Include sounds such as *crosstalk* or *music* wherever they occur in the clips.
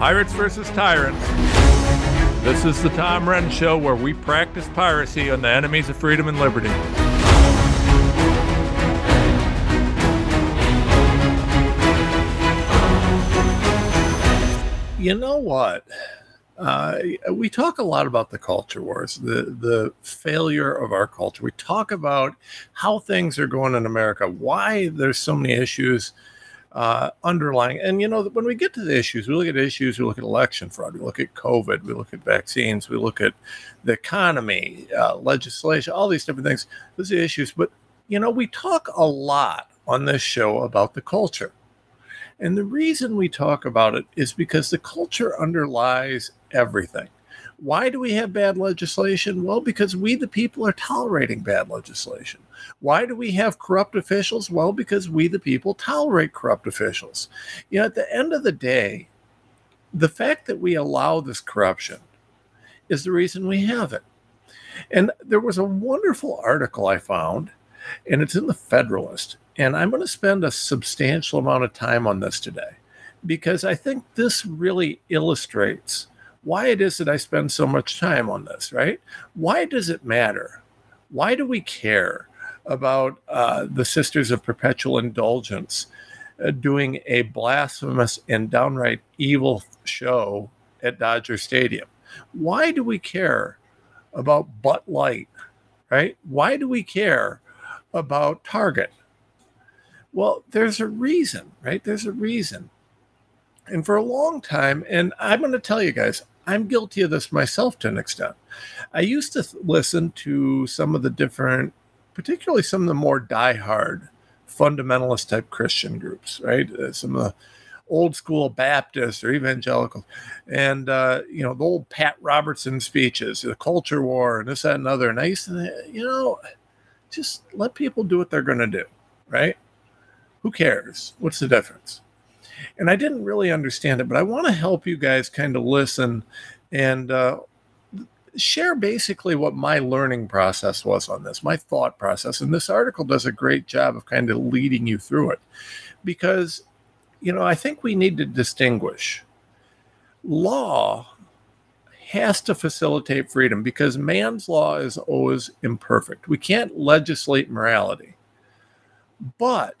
Pirates versus Tyrants. This is the Tom Renz Show where we practice piracy on the enemies of freedom and liberty. You know what? Uh, we talk a lot about the culture wars, the the failure of our culture. We talk about how things are going in America, why there's so many issues uh, underlying. And you know, when we get to the issues, we look at issues. We look at election fraud. We look at COVID. We look at vaccines. We look at the economy, uh, legislation, all these different things. Those are issues. But you know, we talk a lot on this show about the culture. And the reason we talk about it is because the culture underlies everything. Why do we have bad legislation? Well, because we, the people, are tolerating bad legislation. Why do we have corrupt officials? Well, because we, the people, tolerate corrupt officials. You know, at the end of the day, the fact that we allow this corruption is the reason we have it. And there was a wonderful article I found, and it's in the Federalist. And I'm going to spend a substantial amount of time on this today because I think this really illustrates why it is that I spend so much time on this, right? Why does it matter? Why do we care about uh, the Sisters of Perpetual Indulgence uh, doing a blasphemous and downright evil show at Dodger Stadium? Why do we care about Butt Light, right? Why do we care about Target? Well, there's a reason, right? There's a reason. And for a long time, and I'm going to tell you guys, I'm guilty of this myself to an extent. I used to listen to some of the different, particularly some of the more diehard fundamentalist type Christian groups, right? Uh, some of the old school Baptists or evangelicals, and uh, you know the old Pat Robertson speeches, the culture war, and this, that, and other. And I used to, you know, just let people do what they're going to do, right? Who cares? What's the difference? And I didn't really understand it, but I want to help you guys kind of listen and uh, share basically what my learning process was on this, my thought process. And this article does a great job of kind of leading you through it because, you know, I think we need to distinguish law has to facilitate freedom because man's law is always imperfect. We can't legislate morality. But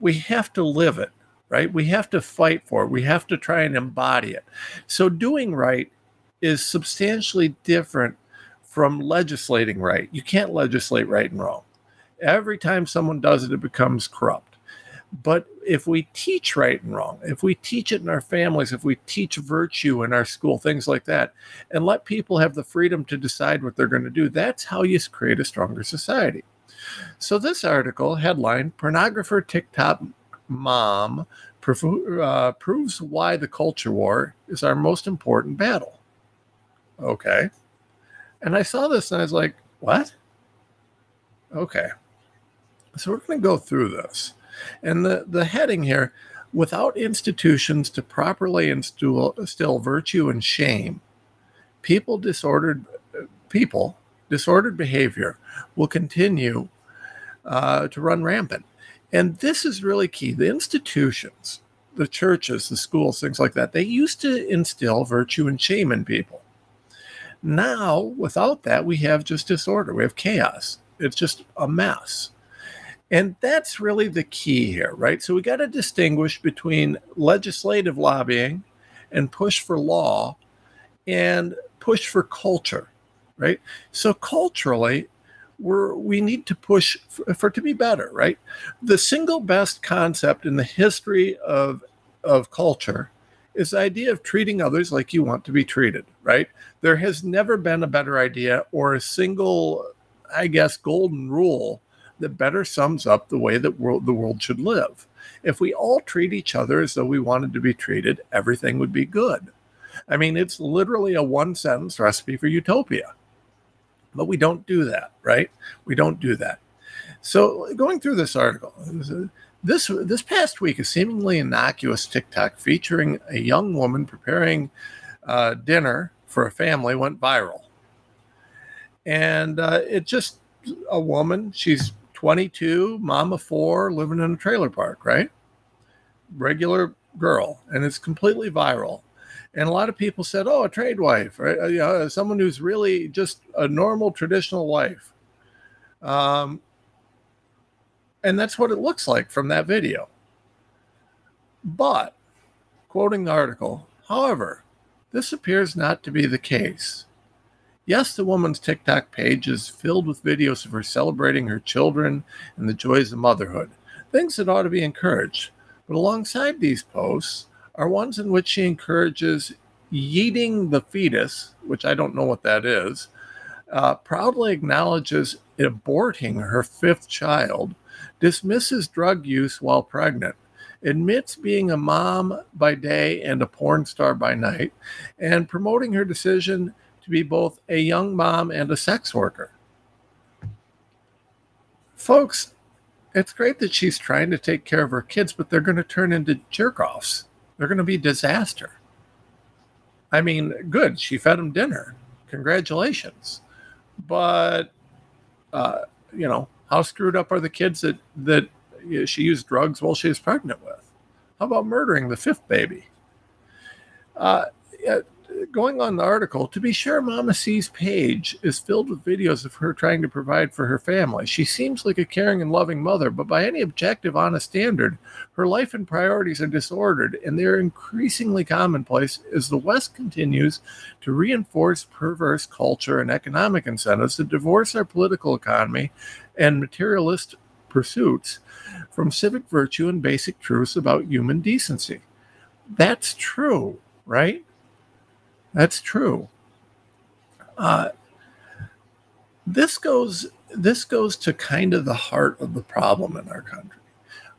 we have to live it, right? We have to fight for it. We have to try and embody it. So doing right is substantially different from legislating right. You can't legislate right and wrong. Every time someone does it, it becomes corrupt. But if we teach right and wrong, if we teach it in our families, if we teach virtue in our school, things like that, and let people have the freedom to decide what they're going to do, that's how you create a stronger society. So this article headline: Pornographer TikTok mom uh, proves why the culture war is our most important battle. Okay, and I saw this and I was like, what? Okay, so we're going to go through this, and the the heading here: without institutions to properly instill, instill virtue and shame, people disordered people disordered behavior will continue uh, to run rampant. And this is really key. The institutions, the churches, the schools, things like that, they used to instill virtue and shame in people. Now, without that, we have just disorder, we have chaos. It's just a mess. And that's really the key here, right? So we got to distinguish between legislative lobbying and push for law and push for culture, right? So culturally, we're we need to push for, for to be better right? The single best concept in the history of of culture is the idea of treating others like you want to be treated right? There has never been a better idea or a single i guess golden rule that better sums up the way that world, the world should live. If we all treat each other as though we wanted to be treated everything would be good. I mean it's literally a one sentence recipe for utopia but we don't do that, right? We don't do that. So going through this article, this this past week, a seemingly innocuous TikTok featuring a young woman preparing uh, dinner for a family went viral, and uh, it just a woman. She's 22, mom of four, living in a trailer park, right? Regular girl, and it's completely viral. And a lot of people said, "Oh, a trad wife, right? Uh, you know, someone who's really just a normal traditional wife." Um, and that's what it looks like from that video. But, quoting the article, however, this appears not to be the case. Yes, the woman's TikTok page is filled with videos of her celebrating her children and the joys of motherhood, things that ought to be encouraged. But alongside these posts are ones in which she encourages yeeting the fetus, which I don't know what that is, uh, proudly acknowledges aborting her fifth child, dismisses drug use while pregnant, admits being a mom by day and a porn star by night, and promoting her decision to be both a young mom and a sex worker. Folks, it's great that she's trying to take care of her kids, but they're going to turn into jerk offs. They're going to be disaster. I mean, good. She fed them dinner. Congratulations. But, uh, you know, how screwed up are the kids that, that she used drugs while she was pregnant with? How about murdering the fifth baby? Uh, going on the article, to be sure, Mama C's page is filled with videos of her trying to provide for her family. She seems like a caring and loving mother, but by any objective, honest standard, her life and priorities are disordered, and they're increasingly commonplace as the West continues to reinforce perverse culture and economic incentives that divorce our political economy and materialist pursuits from civic virtue and basic truths about human decency. That's true, right? That's true. Uh, this goes this goes to kind of the heart of the problem in our country.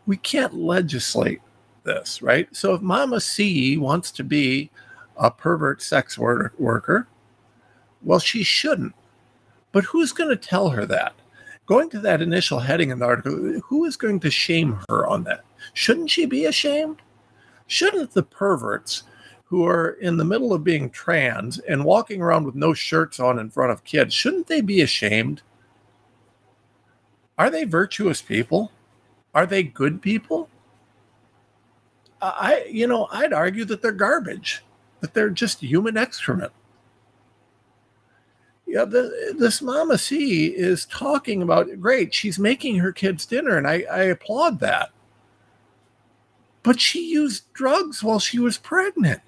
We can't legislate this, right? So if Mama C wants to be a pervert sex worker, well, she shouldn't. But who's going to tell her that? Going to that initial heading in the article, who is going to shame her on that? Shouldn't she be ashamed? Shouldn't the perverts who are in the middle of being trans and walking around with no shirts on in front of kids, shouldn't they be ashamed? Are they virtuous people? Are they good people? I, you know, I'd argue that they're garbage, that they're just human excrement. Yeah, the, this Mama C is talking about great. She's making her kids dinner, and I, I applaud that. But she used drugs while she was pregnant.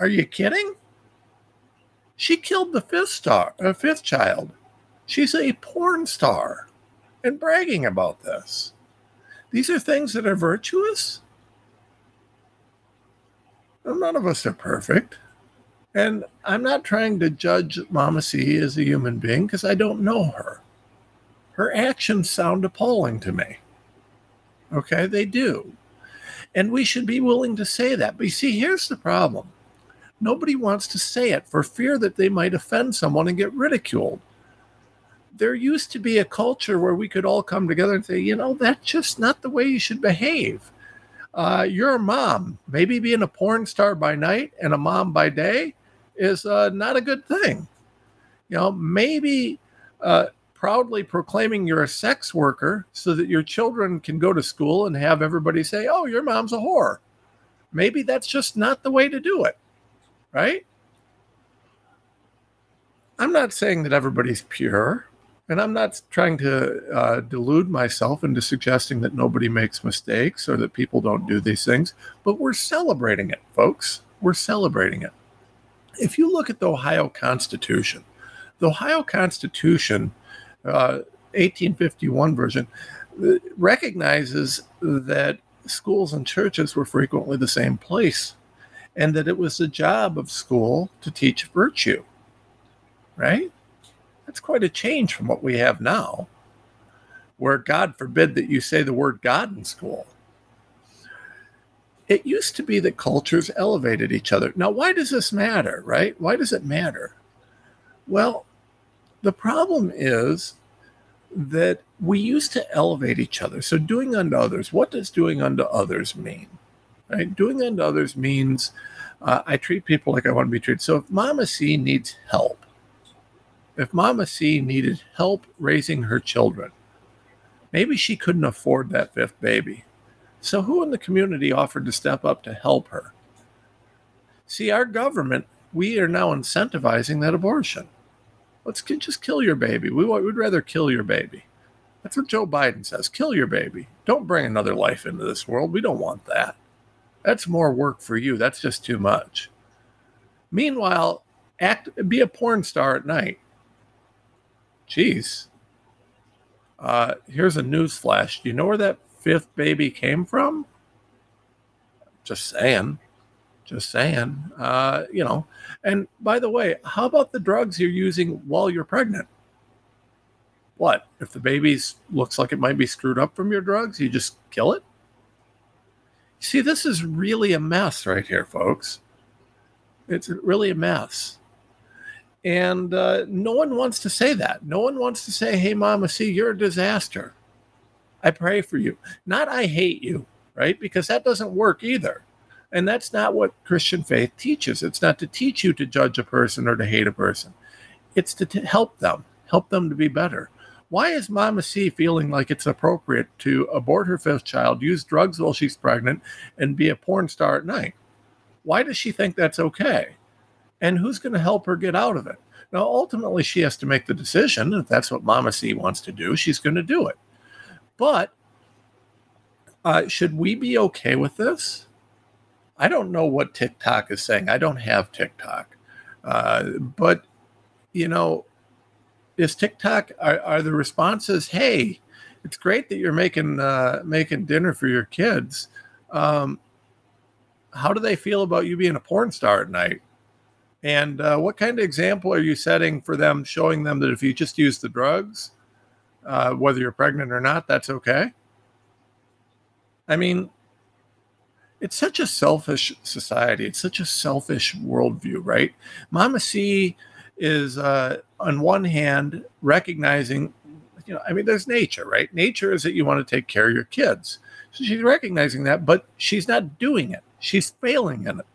Are you kidding? She killed the fifth star, a uh, fifth child. She's a porn star and bragging about this. These are things that are virtuous. None of us are perfect. And I'm not trying to judge Mama C as a human being because I don't know her. Her actions sound appalling to me. Okay, they do. And we should be willing to say that. But you see, here's the problem Nobody wants to say it for fear that they might offend someone and get ridiculed. There used to be a culture where we could all come together and say, you know, that's just not the way you should behave. Uh, you're a mom. Maybe being a porn star by night and a mom by day is uh, not a good thing. You know, maybe uh, proudly proclaiming you're a sex worker so that your children can go to school and have everybody say, oh, your mom's a whore. Maybe that's just not the way to do it right? I'm not saying that everybody's pure, and I'm not trying to uh, delude myself into suggesting that nobody makes mistakes or that people don't do these things, but we're celebrating it, folks. We're celebrating it. If you look at the Ohio Constitution, the Ohio Constitution, uh, 1851 version, uh, recognizes that schools and churches were frequently the same place and that it was the job of school to teach virtue. Right? That's quite a change from what we have now, where God forbid that you say the word God in school. It used to be that cultures elevated each other. Now, why does this matter, right? Why does it matter? Well, the problem is that we used to elevate each other. So, doing unto others, what does doing unto others mean? Right? Doing unto others means uh, I treat people like I want to be treated. So if Mama C needs help, if Mama C needed help raising her children, maybe she couldn't afford that fifth baby. So who in the community offered to step up to help her? See, our government, we are now incentivizing that abortion. Let's just kill your baby. We would rather kill your baby. That's what Joe Biden says. Kill your baby. Don't bring another life into this world. We don't want that. That's more work for you. That's just too much. Meanwhile, act be a porn star at night. Jeez. Uh, here's a news flash. Do you know where that fifth baby came from? Just saying. Just saying. Uh, you know. And by the way, how about the drugs you're using while you're pregnant? What if the baby looks like it might be screwed up from your drugs? You just kill it. See, this is really a mess right here, folks. It's really a mess. And uh, no one wants to say that. No one wants to say, hey, mama, see, you're a disaster. I pray for you. Not I hate you, right? Because that doesn't work either. And that's not what Christian faith teaches. It's not to teach you to judge a person or to hate a person, it's to t- help them, help them to be better. Why is Mama C feeling like it's appropriate to abort her fifth child, use drugs while she's pregnant, and be a porn star at night? Why does she think that's okay? And who's going to help her get out of it? Now, ultimately, she has to make the decision. If that's what Mama C wants to do, she's going to do it. But uh, should we be okay with this? I don't know what TikTok is saying. I don't have TikTok. Uh, but, you know, is TikTok are, are the responses? Hey, it's great that you're making uh, making dinner for your kids. Um, how do they feel about you being a porn star at night? And uh, what kind of example are you setting for them, showing them that if you just use the drugs, uh, whether you're pregnant or not, that's okay? I mean, it's such a selfish society. It's such a selfish worldview, right? Mama C is uh, on one hand recognizing you know i mean there's nature right? Nature is that you want to take care of your kids. So she's recognizing that but she's not doing it. She's failing in it.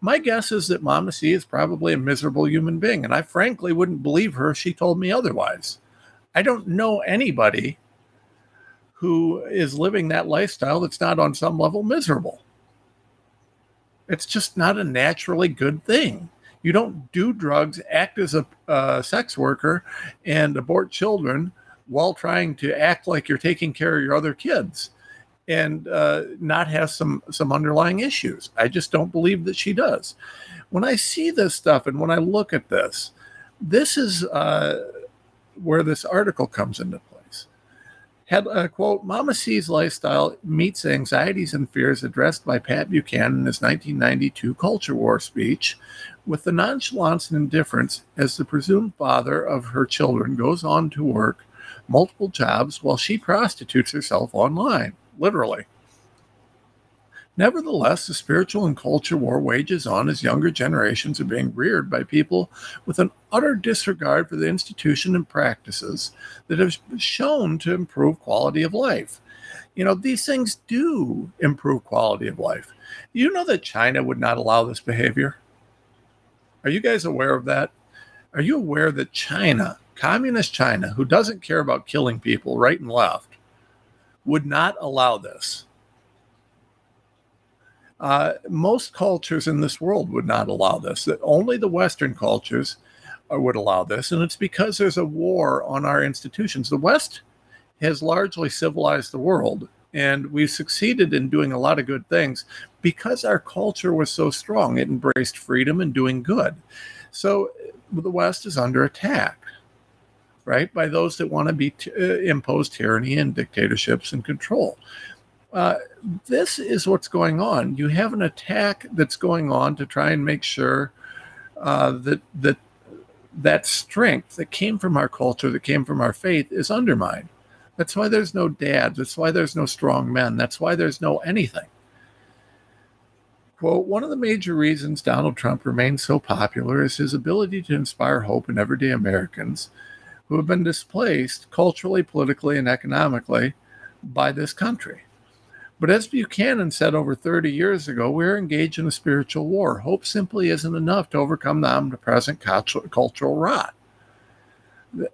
My guess is that mama c is probably a miserable human being and i frankly wouldn't believe her if she told me otherwise. I don't know anybody who is living that lifestyle that's not on some level miserable. It's just not a naturally good thing you don't do drugs, act as a uh, sex worker, and abort children while trying to act like you're taking care of your other kids and uh, not have some some underlying issues. I just don't believe that she does. When I see this stuff and when I look at this, this is uh, where this article comes into play. Had a uh, quote, Mama C's lifestyle meets anxieties and fears addressed by Pat Buchanan in his 1992 Culture War speech with the nonchalance and indifference as the presumed father of her children goes on to work multiple jobs while she prostitutes herself online, literally. Nevertheless, the spiritual and culture war wages on as younger generations are being reared by people with an utter disregard for the institution and practices that have shown to improve quality of life. You know, these things do improve quality of life. You know that China would not allow this behavior? Are you guys aware of that? Are you aware that China, communist China, who doesn't care about killing people right and left, would not allow this? Uh, most cultures in this world would not allow this. That only the Western cultures uh, would allow this, and it's because there's a war on our institutions. The West has largely civilized the world, and we've succeeded in doing a lot of good things because our culture was so strong. It embraced freedom and doing good. So the West is under attack, right, by those that want to be t- uh, impose tyranny and dictatorships and control. Uh, this is what's going on. You have an attack that's going on to try and make sure uh, that that that strength that came from our culture, that came from our faith, is undermined. That's why there's no dads. That's why there's no strong men. That's why there's no anything. Quote, one of the major reasons Donald Trump remains so popular is his ability to inspire hope in everyday Americans who have been displaced culturally, politically, and economically by this country. But as Buchanan said over 30 years ago, we're engaged in a spiritual war. Hope simply isn't enough to overcome the omnipresent cultural rot.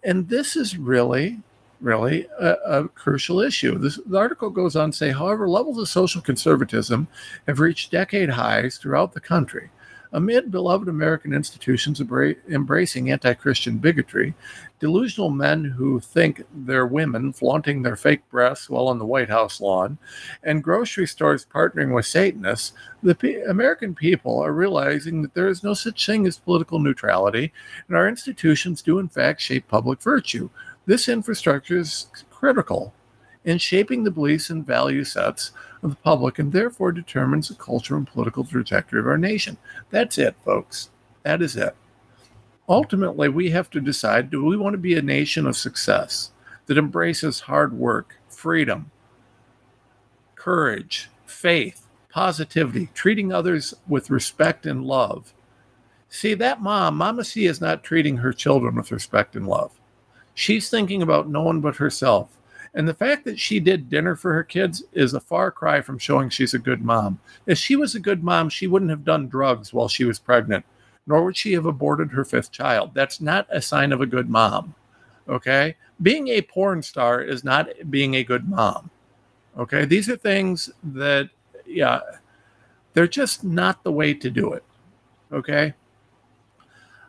And this is really, really a, a crucial issue. This, the article goes on to say, however, levels of social conservatism have reached decade highs throughout the country. Amid beloved American institutions embracing anti Christian bigotry, delusional men who think they're women flaunting their fake breasts while on the White House lawn, and grocery stores partnering with Satanists, the P- American people are realizing that there is no such thing as political neutrality, and our institutions do, in fact, shape public virtue. This infrastructure is critical in shaping the beliefs and value sets of the public and therefore determines the cultural and political trajectory of our nation. That's it, folks. That is it. Ultimately, we have to decide do we want to be a nation of success that embraces hard work, freedom, courage, faith, positivity, treating others with respect and love? See, that mom, Mama C, is not treating her children with respect and love. She's thinking about no one but herself and the fact that she did dinner for her kids is a far cry from showing she's a good mom. If she was a good mom, she wouldn't have done drugs while she was pregnant, nor would she have aborted her fifth child. That's not a sign of a good mom. Okay? Being a porn star is not being a good mom. Okay? These are things that, yeah, they're just not the way to do it. Okay?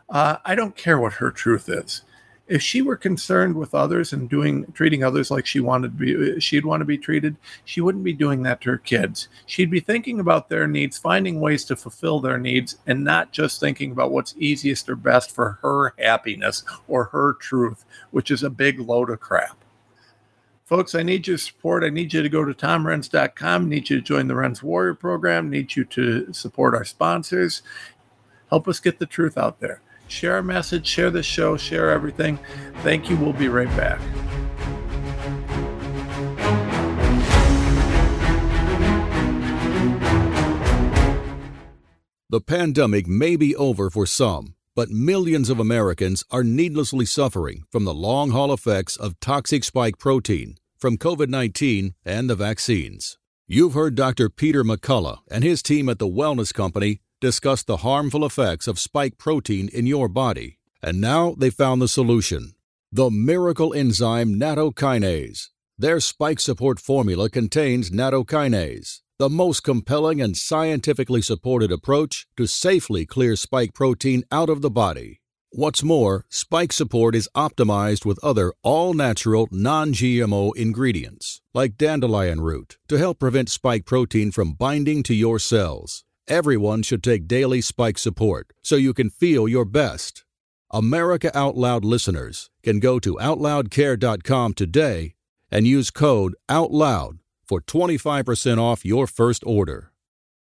Uh, I don't care what her truth is if she were concerned with others and doing treating others like she wanted to be uh, she'd want to be treated she wouldn't be doing that to her kids. She'd be thinking about their needs finding ways to fulfill their needs and not just thinking about what's easiest or best for her happiness or her truth which is a big load of crap. Folks i need your support. I need you to go to tomrenz.com need you to join the renz warrior program. Need you to support our sponsors. Help us get the truth out there Share our message, share the show, share everything. Thank you. We'll be right back. The pandemic may be over for some, but millions of Americans are needlessly suffering from the long haul effects of toxic spike protein from COVID 19 and the vaccines. You've heard Dr. Peter McCullough and his team at the Wellness Company discussed the harmful effects of spike protein in your body, and now they found the solution the miracle enzyme nattokinase. Their spike support formula contains nattokinase, the most compelling and scientifically supported approach to safely clear spike protein out of the body. What's more, spike support is optimized with other all natural, non GMO ingredients, like dandelion root, to help prevent spike protein from binding to your cells. Everyone should take daily spike support so you can feel your best. America Out Loud listeners can go to OutLoudCare.com today and use code OUTLOUD for 25% off your first order.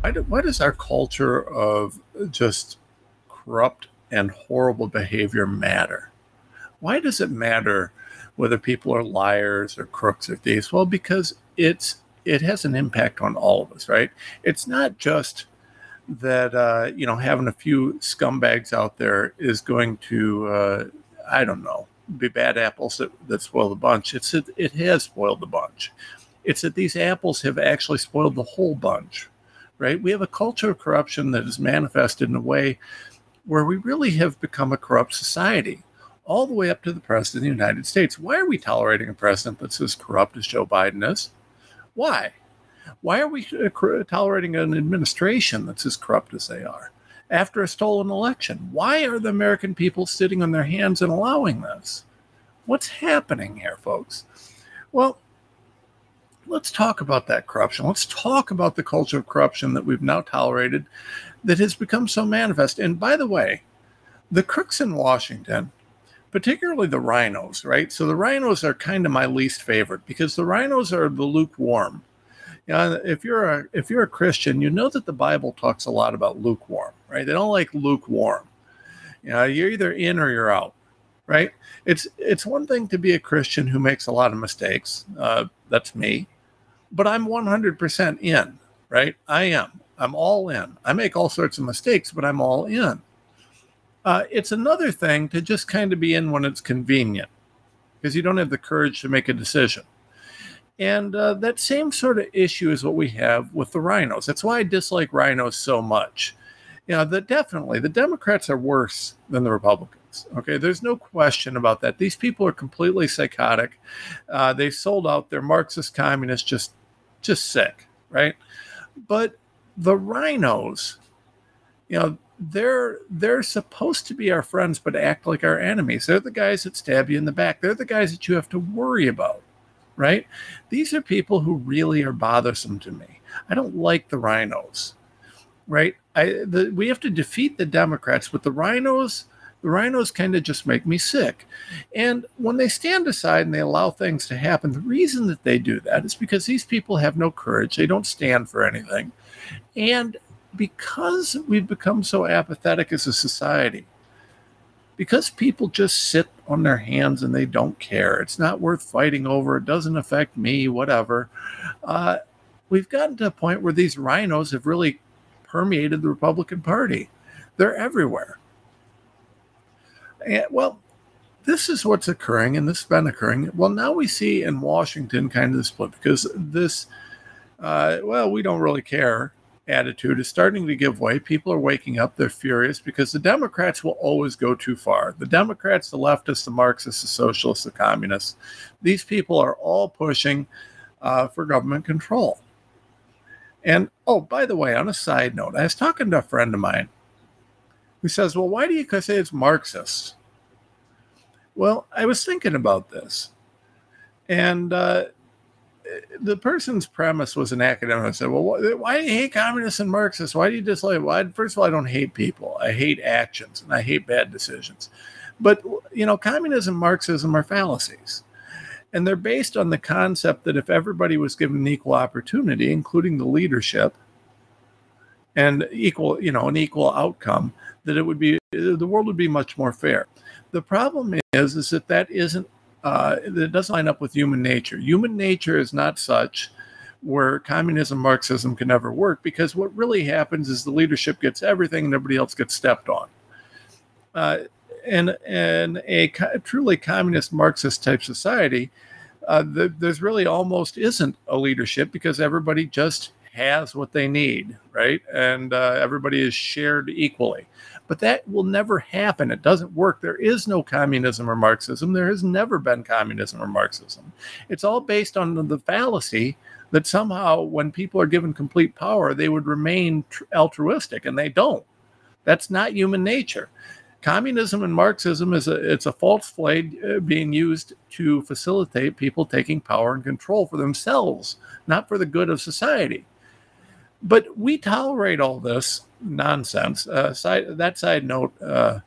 Why, do, why does our culture of just corrupt and horrible behavior matter. Why does it matter whether people are liars or crooks or thieves? Well, because it's it has an impact on all of us, right? It's not just that uh, you know having a few scumbags out there is going to uh, I don't know be bad apples that, that spoil the bunch. It's it, it has spoiled the bunch. It's that these apples have actually spoiled the whole bunch, right? We have a culture of corruption that is manifested in a way where we really have become a corrupt society, all the way up to the president of the United States. Why are we tolerating a president that's as corrupt as Joe Biden is? Why? Why are we uh, tolerating an administration that's as corrupt as they are after a stolen election? Why are the American people sitting on their hands and allowing this? What's happening here, folks? Well, let's talk about that corruption. Let's talk about the culture of corruption that we've now tolerated that has become so manifest. And by the way, the crooks in Washington, particularly the rhinos, right? So the rhinos are kind of my least favorite because the rhinos are the lukewarm. You know, if you're a if you're a Christian, you know that the Bible talks a lot about lukewarm, right? They don't like lukewarm. You know, you're either in or you're out, right? It's it's one thing to be a Christian who makes a lot of mistakes. Uh, that's me, but I'm 100% in, right? I am. I'm all in. I make all sorts of mistakes, but I'm all in. Uh, it's another thing to just kind of be in when it's convenient because you don't have the courage to make a decision. And uh, that same sort of issue is what we have with the rhinos. That's why I dislike rhinos so much. You know, that definitely the Democrats are worse than the Republicans. Okay, there's no question about that. These people are completely psychotic. Uh, they sold out. They're Marxist communists, just, just sick, right? But the rhinos, you know, they're they're supposed to be our friends, but act like our enemies. They're the guys that stab you in the back. They're the guys that you have to worry about right? These are people who really are bothersome to me. I don't like the rhinos, right? I the, we have to defeat the Democrats, but the rhinos. the rhinos kind of just make me sick. And when they stand aside and they allow things to happen, the reason that they do that is because these people have no courage. They don't stand for anything. And because we've become so apathetic as a society, because people just sit on their hands and they don't care. It's not worth fighting over. It doesn't affect me, whatever. Uh, we've gotten to a point where these rhinos have really permeated the Republican Party. They're everywhere. And, well, this is what's occurring, and this has been occurring. Well, now we see in Washington kind of the split because this, uh, well, we don't really care attitude is starting to give way. People are waking up. They're furious because the Democrats will always go too far. The Democrats, the leftists, the Marxists, the socialists, the communists, these people are all pushing uh, for government control. And oh, by the way, on a side note, I was talking to a friend of mine who says, Well, why do you say it's Marxist? Well, I was thinking about this. And uh, the person's premise was an academic. I said, "Well, why do you hate communists and Marxists? Why do you dislike? Why? First of all, I don't hate people. I hate actions and I hate bad decisions. But you know, communism, Marxism are fallacies, and they're based on the concept that if everybody was given equal opportunity, including the leadership, and equal, you know, an equal outcome, that it would be the world would be much more fair. The problem is, is that that isn't uh, it doesn't line up with human nature. Human nature is not such where communism, Marxism can never work because what really happens is the leadership gets everything and everybody else gets stepped on. Uh, and in a co- truly communist Marxist type society, uh, the, there's really almost isn't a leadership because everybody just has what they need, right? And uh, everybody is shared equally. But that will never happen. It doesn't work. There is no communism or Marxism. There has never been communism or Marxism. It's all based on the fallacy that somehow, when people are given complete power, they would remain altruistic, and they don't. That's not human nature. Communism and Marxism is a it's a false flag uh, being used to facilitate people taking power and control for themselves, not for the good of society. But we tolerate all this nonsense. Uh, side, that side note uh,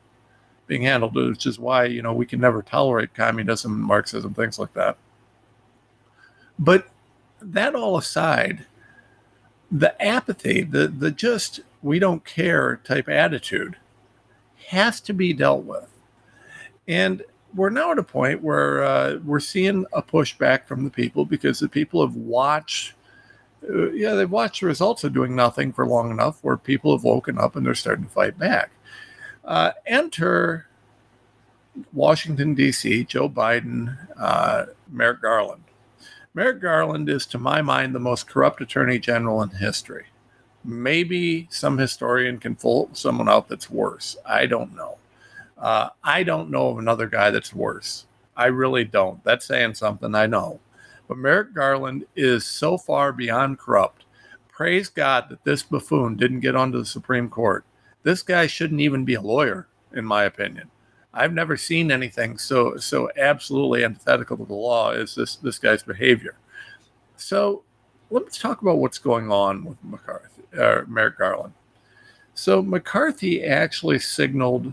being handled, which is why you know we can never tolerate communism, Marxism, things like that. But that all aside, the apathy, the the just we don't care type attitude, has to be dealt with, and we're now at a point where uh, we're seeing a pushback from the people because the people have watched yeah, they've watched the results of doing nothing for long enough where people have woken up and they're starting to fight back. Uh, enter Washington, D.C., Joe Biden, uh, Merrick Garland. Merrick Garland is, to my mind, the most corrupt attorney general in history. Maybe some historian can pull someone out that's worse. I don't know. Uh, I don't know of another guy that's worse. I really don't. That's saying something, I know. But Merrick Garland is so far beyond corrupt. Praise God that this buffoon didn't get onto the Supreme Court. This guy shouldn't even be a lawyer, in my opinion. I've never seen anything so so absolutely antithetical to the law as this this guy's behavior. So let's talk about what's going on with McCarthy, uh, Merrick Garland. So McCarthy actually signaled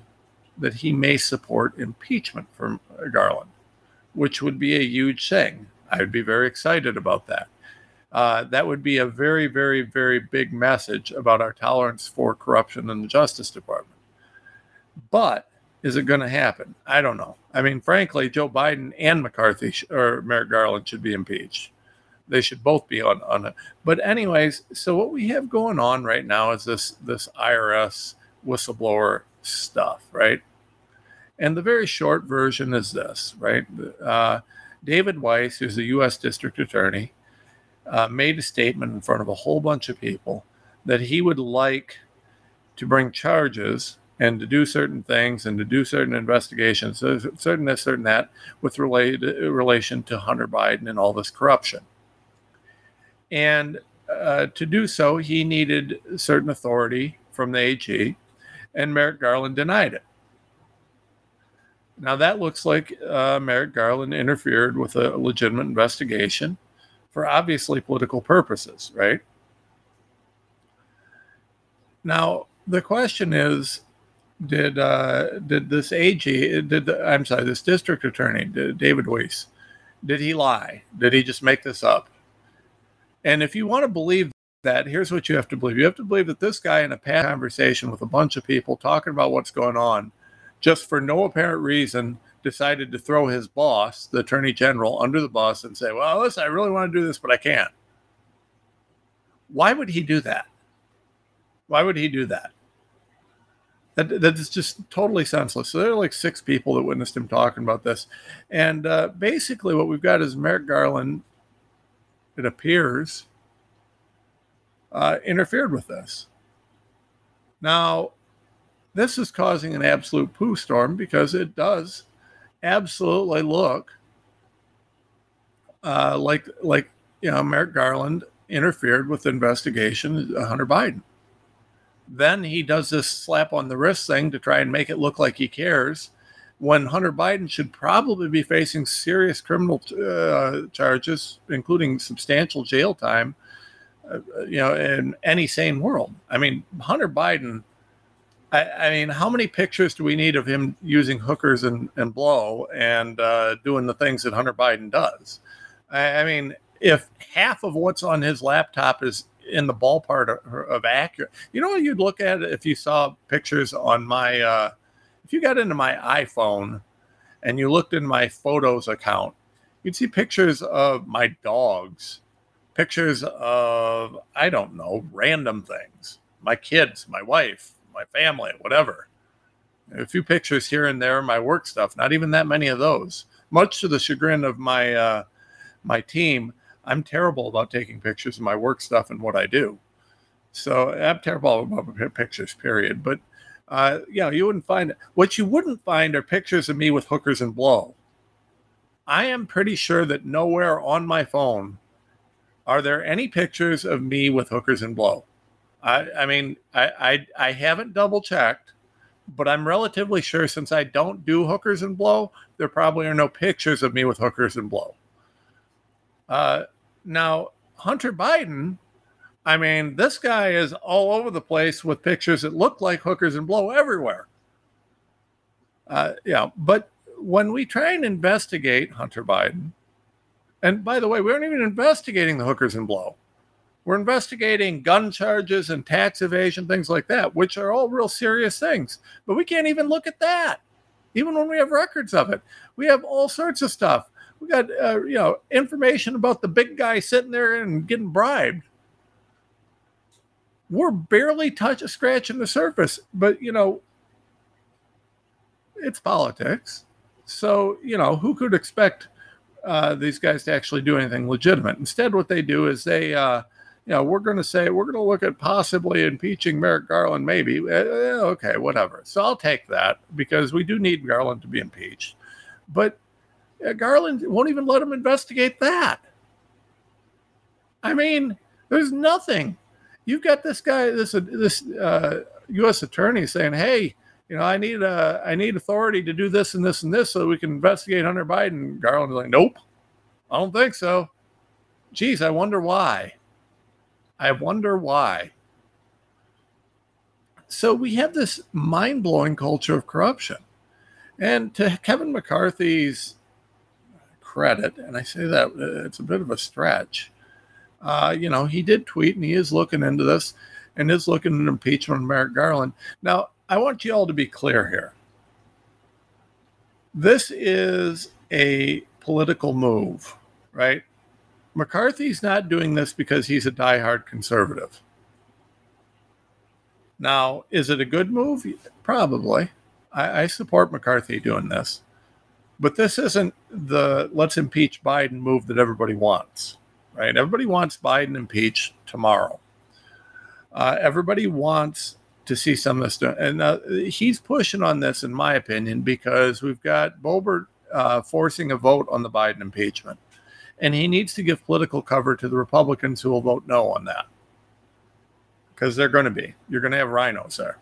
that he may support impeachment for Garland, which would be a huge thing. I would be very excited about that. Uh, that would be a very, very, very big message about our tolerance for corruption in the Justice Department. But is it going to happen? I don't know. I mean, frankly, Joe Biden and McCarthy sh- or Merrick Garland should be impeached. They should both be on on it. But anyways, so what we have going on right now is this this IRS whistleblower stuff, right? And the very short version is this, right? Uh, David Weiss, who's a U.S. District Attorney, uh, made a statement in front of a whole bunch of people that he would like to bring charges and to do certain things and to do certain investigations, certain this, certain that, with related relation to Hunter Biden and all this corruption. And uh, to do so, he needed certain authority from the AG, and Merrick Garland denied it. Now, that looks like uh, Merrick Garland interfered with a legitimate investigation for obviously political purposes, right? Now, the question is did uh, did this AG did the, I'm sorry this district attorney David Weiss did he lie? Did he just make this up? And if you want to believe that, here's what you have to believe. You have to believe that this guy in a past conversation with a bunch of people talking about what's going on, just for no apparent reason, decided to throw his boss, the attorney general, under the bus and say, Well, listen, I really want to do this, but I can't. Why would he do that? Why would he do that? That, that is just totally senseless. So there are like six people that witnessed him talking about this. And uh, basically, what we've got is Merrick Garland it appears, uh, interfered with this. Now, this is causing an absolute poo storm because it does absolutely look uh, like like you know Merrick Garland interfered with the investigation of Hunter Biden. Then he does this slap on the wrist thing to try and make it look like he cares when Hunter Biden should probably be facing serious criminal uh, charges, including substantial jail time, uh, you know, in any sane world. I mean, Hunter Biden. I, I, mean, how many pictures do we need of him using hookers and, and blow and uh, doing the things that Hunter Biden does? I, I, mean, if half of what's on his laptop is in the ballpark of, of accurate, you know, what you'd look at if you saw pictures on my uh, if you got into my iPhone and you looked in my photos account, you'd see pictures of my dogs, pictures of, I don't know, random things, my kids, my wife, my family, whatever. A few pictures here and there, my work stuff, not even that many of those. Much to the chagrin of my uh, my team, I'm terrible about taking pictures of my work stuff and what I do. So I'm terrible about pictures, period. But uh, you know, you wouldn't find it. What you wouldn't find are pictures of me with hookers and blow. I am pretty sure that nowhere on my phone are there any pictures of me with hookers and blow. I, I mean, I, I, I haven't double checked, but I'm relatively sure since I don't do hookers and blow, there probably are no pictures of me with hookers and blow. Uh, now, Hunter Biden I mean, this guy is all over the place with pictures that look like hookers and blow everywhere. Uh, yeah, but when we try and investigate Hunter Biden, and by the way, we aren't even investigating the hookers and blow. We're investigating gun charges and tax evasion, things like that, which are all real serious things. But we can't even look at that, even when we have records of it. We have all sorts of stuff. We got, uh, you know, information about the big guy sitting there and getting bribed we're barely touch scratching the surface. But you know, it's politics. So you know, who could expect uh, these guys to actually do anything legitimate? Instead, what they do is they, uh, you know, we're going to say we're going to look at possibly impeaching Merrick Garland, maybe. Uh, okay, whatever. So I'll take that because we do need Garland to be impeached, but uh, Garland won't even let him investigate that. I mean, there's nothing you've got this guy, this uh, this uh, U.S. attorney saying, "Hey, you know, I need a, I need authority to do this and this and this so we can investigate Hunter Biden. Garland's like, nope, I don't think so. Geez, I wonder why. I wonder why. So we have this mind blowing culture of corruption. And to Kevin McCarthy's credit, and I say that uh, it's a bit of a stretch, uh, you know, he did tweet and he is looking into this and is looking at impeachment of Merrick Garland. Now, I want you all to be clear here. This is a political move, right? McCarthy's not doing this because he's a diehard conservative. Now, is it a good move? Probably. I, I support McCarthy doing this. But this isn't the let's impeach Biden move that everybody wants, right? Everybody wants Biden impeached tomorrow. Uh, everybody wants to see some of this done. And uh, he's pushing on this, in my opinion, because we've got Boebert uh, forcing a vote on the Biden impeachment. And he needs to give political cover to the Republicans who will vote no on that. Because they're going to be. You're going to have rhinos there.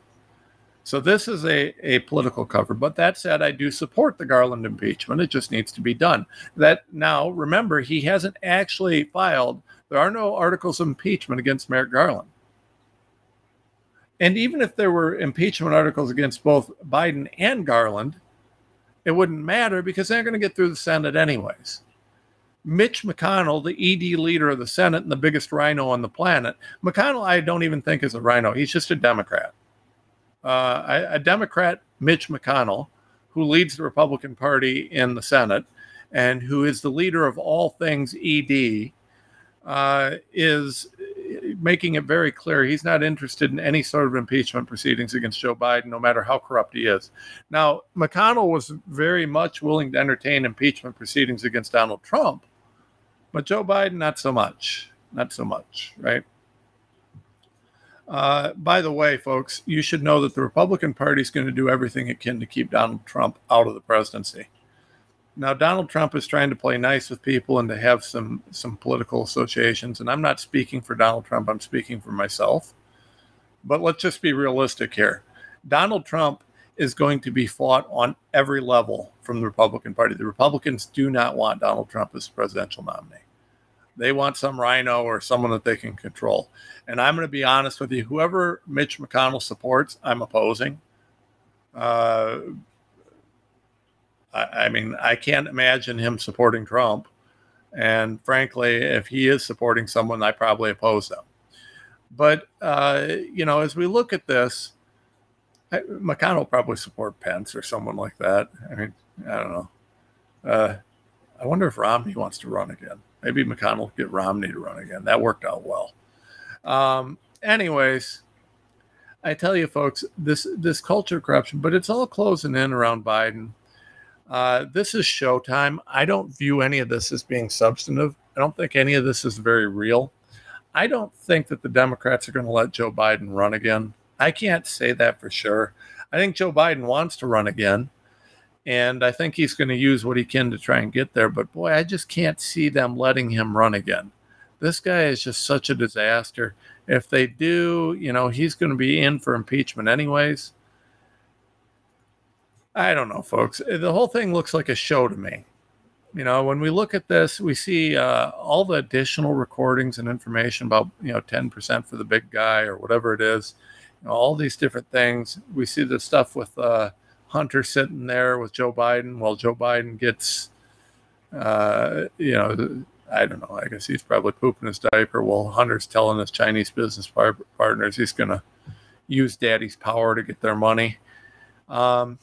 So this is a, a political cover. But that said, I do support the Garland impeachment. It just needs to be done. That now, remember, he hasn't actually filed, there are no articles of impeachment against Merrick Garland. And even if there were impeachment articles against both Biden and Garland, it wouldn't matter because they're going to get through the Senate anyways. Mitch McConnell, the ED leader of the Senate and the biggest rhino on the planet, McConnell, I don't even think is a rhino. He's just a Democrat. Uh, a Democrat, Mitch McConnell, who leads the Republican Party in the Senate and who is the leader of all things ED, uh, is making it very clear he's not interested in any sort of impeachment proceedings against Joe Biden, no matter how corrupt he is. Now, McConnell was very much willing to entertain impeachment proceedings against Donald Trump, but Joe Biden, not so much. Not so much, right? Uh, by the way, folks, you should know that the Republican Party is going to do everything it can to keep Donald Trump out of the presidency. Now, Donald Trump is trying to play nice with people and to have some some political associations. And I'm not speaking for Donald Trump. I'm speaking for myself. But let's just be realistic here. Donald Trump is going to be fought on every level from the Republican Party. The Republicans do not want Donald Trump as presidential nominee. They want some rhino or someone that they can control. And I'm going to be honest with you whoever Mitch McConnell supports, I'm opposing. Uh, I, I mean, I can't imagine him supporting Trump. And frankly, if he is supporting someone, I probably oppose them. But, uh, you know, as we look at this, McConnell will probably support Pence or someone like that. I mean, I don't know. Uh, I wonder if Romney wants to run again. Maybe McConnell will get Romney to run again. That worked out well. Um, anyways, I tell you, folks, this this culture corruption, but it's all closing in around Biden. Uh, this is showtime. I don't view any of this as being substantive. I don't think any of this is very real. I don't think that the Democrats are going to let Joe Biden run again. I can't say that for sure. I think Joe Biden wants to run again. And I think he's going to use what he can to try and get there. But boy, I just can't see them letting him run again. This guy is just such a disaster. If they do, you know, he's going to be in for impeachment anyways. I don't know, folks. The whole thing looks like a show to me. You know, when we look at this, we see uh, all the additional recordings and information about, you know, 10% for the big guy or whatever it is, you know, all these different things. We see the stuff with uh, Hunter sitting there with Joe Biden while Joe Biden gets, uh, you know, I don't know. I guess he's probably pooping his diaper while Hunter's telling his Chinese business par- partners he's going to use daddy's power to get their money. Um,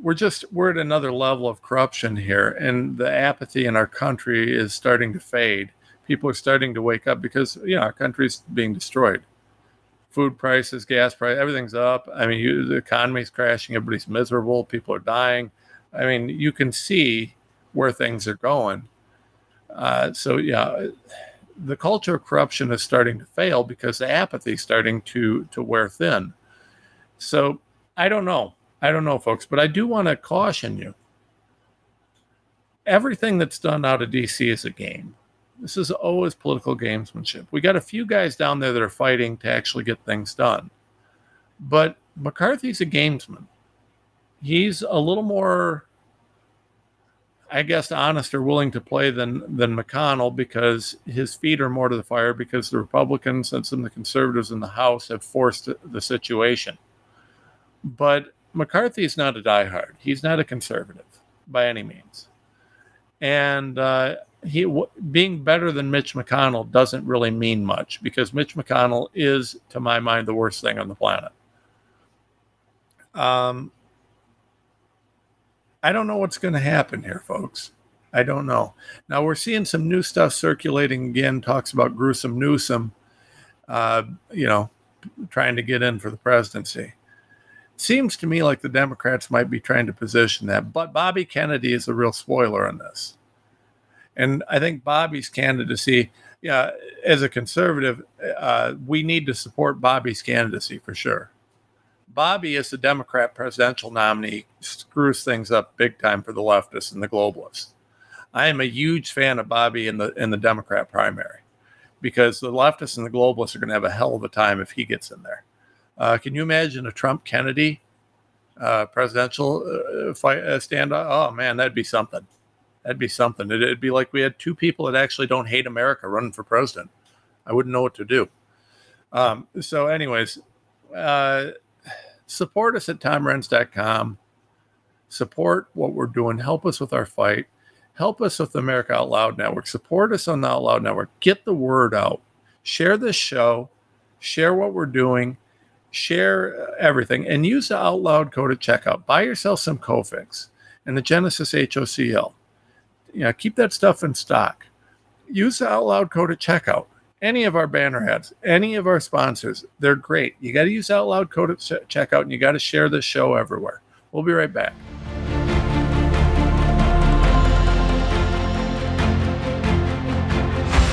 we're just we're at another level of corruption here and the apathy in our country is starting to fade people are starting to wake up because you know our country's being destroyed food prices gas price everything's up. I mean you, the economy's crashing everybody's miserable people are dying. I mean you can see where things are going. Uh, so yeah the culture of corruption is starting to fail because the apathy is starting to to wear thin. So i don't know. I don't know, folks, but I do want to caution you. Everything that's done out of DC is a game. This is always political gamesmanship. We got a few guys down there that are fighting to actually get things done. But McCarthy's a gamesman. He's a little more, I guess, honest or willing to play than than McConnell because his feet are more to the fire because the Republicans and some of the conservatives in the House have forced the situation. But McCarthy's not a diehard. He's not a conservative by any means, and uh, he w- being better than Mitch McConnell doesn't really mean much because Mitch McConnell is, to my mind, the worst thing on the planet. Um, I don't know what's going to happen here, folks. I don't know. Now we're seeing some new stuff circulating again. Talks about gruesome Newsom, uh, you know, trying to get in for the presidency seems to me like the Democrats might be trying to position that, but Bobby Kennedy is a real spoiler in this. And I think Bobby's candidacy, yeah, as a conservative, uh, we need to support Bobby's candidacy for sure. Bobby, as the Democrat presidential nominee, screws things up big time for the leftists and the globalists. I am a huge fan of Bobby in the in the Democrat primary because the leftists and the globalists are going to have a hell of a time if he gets in there. Uh, can you imagine a Trump Kennedy uh, presidential uh, fight uh, standoff? Oh man, that'd be something. That'd be something. It'd, be like we had two people that actually don't hate America running for president. I wouldn't know what to do. Um, so, anyways, uh, support us at tomrenz.com. Support what we're doing. Help us with our fight. Help us with the America Out Loud Network. Support us on the Out Loud Network. Get the word out. Share this show. Share what we're doing share everything, and use the out loud code at checkout. Buy yourself some Cofix and the Genesis HOCl. You know, keep that stuff in stock. Use the out loud code at checkout. Any of our banner ads, any of our sponsors, they're great. You got to use out loud code at checkout, and you got to share this show everywhere. We'll be right back.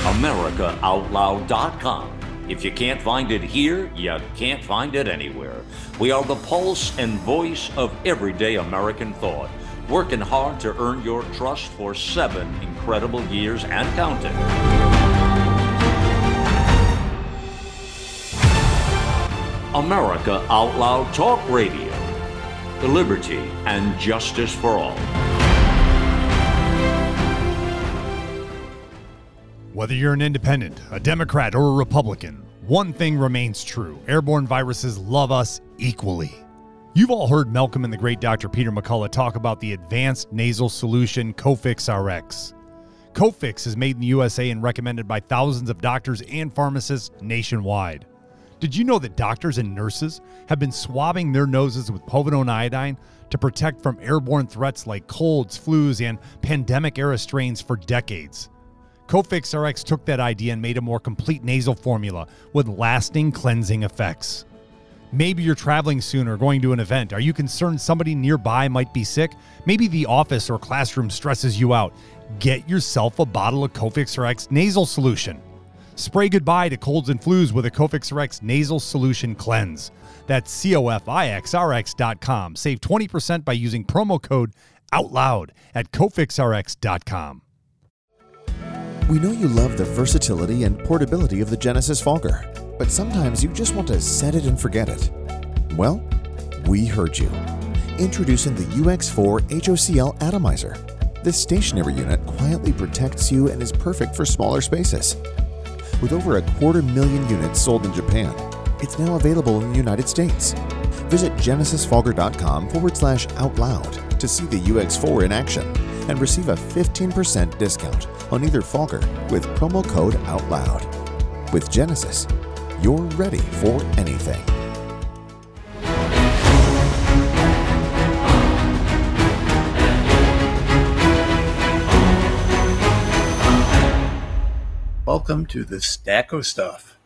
AmericaOutloud.com if you can't find it here, you can't find it anywhere. We are the pulse and voice of everyday American thought, working hard to earn your trust for seven incredible years and counting. America Out Loud Talk Radio. The liberty and justice for all. Whether you're an independent, a Democrat, or a Republican, one thing remains true airborne viruses love us equally. You've all heard Malcolm and the great Dr. Peter McCullough talk about the advanced nasal solution Cofix RX. Cofix is made in the USA and recommended by thousands of doctors and pharmacists nationwide. Did you know that doctors and nurses have been swabbing their noses with povidone iodine to protect from airborne threats like colds, flus, and pandemic era strains for decades? Cofix RX took that idea and made a more complete nasal formula with lasting cleansing effects. Maybe you're traveling soon or going to an event. Are you concerned somebody nearby might be sick? Maybe the office or classroom stresses you out. Get yourself a bottle of Cofix RX nasal solution. Spray goodbye to colds and flus with a Cofix RX nasal solution cleanse. That's cofixrx.com. Save 20% by using promo code OUTLOUD at cofixrx.com. We know you love the versatility and portability of the Genesis Fogger, but sometimes you just want to set it and forget it. Well, we heard you. Introducing the UX4 HOCl Atomizer. This stationary unit quietly protects you and is perfect for smaller spaces. With over a quarter million units sold in Japan, it's now available in the United States. Visit genesisfogger.com forward slash out loud to see the UX4 in action and receive a 15% discount on either Fogger with promo code OUTLOUD. With Genesis, you're ready for anything. Welcome to the stack of stuff.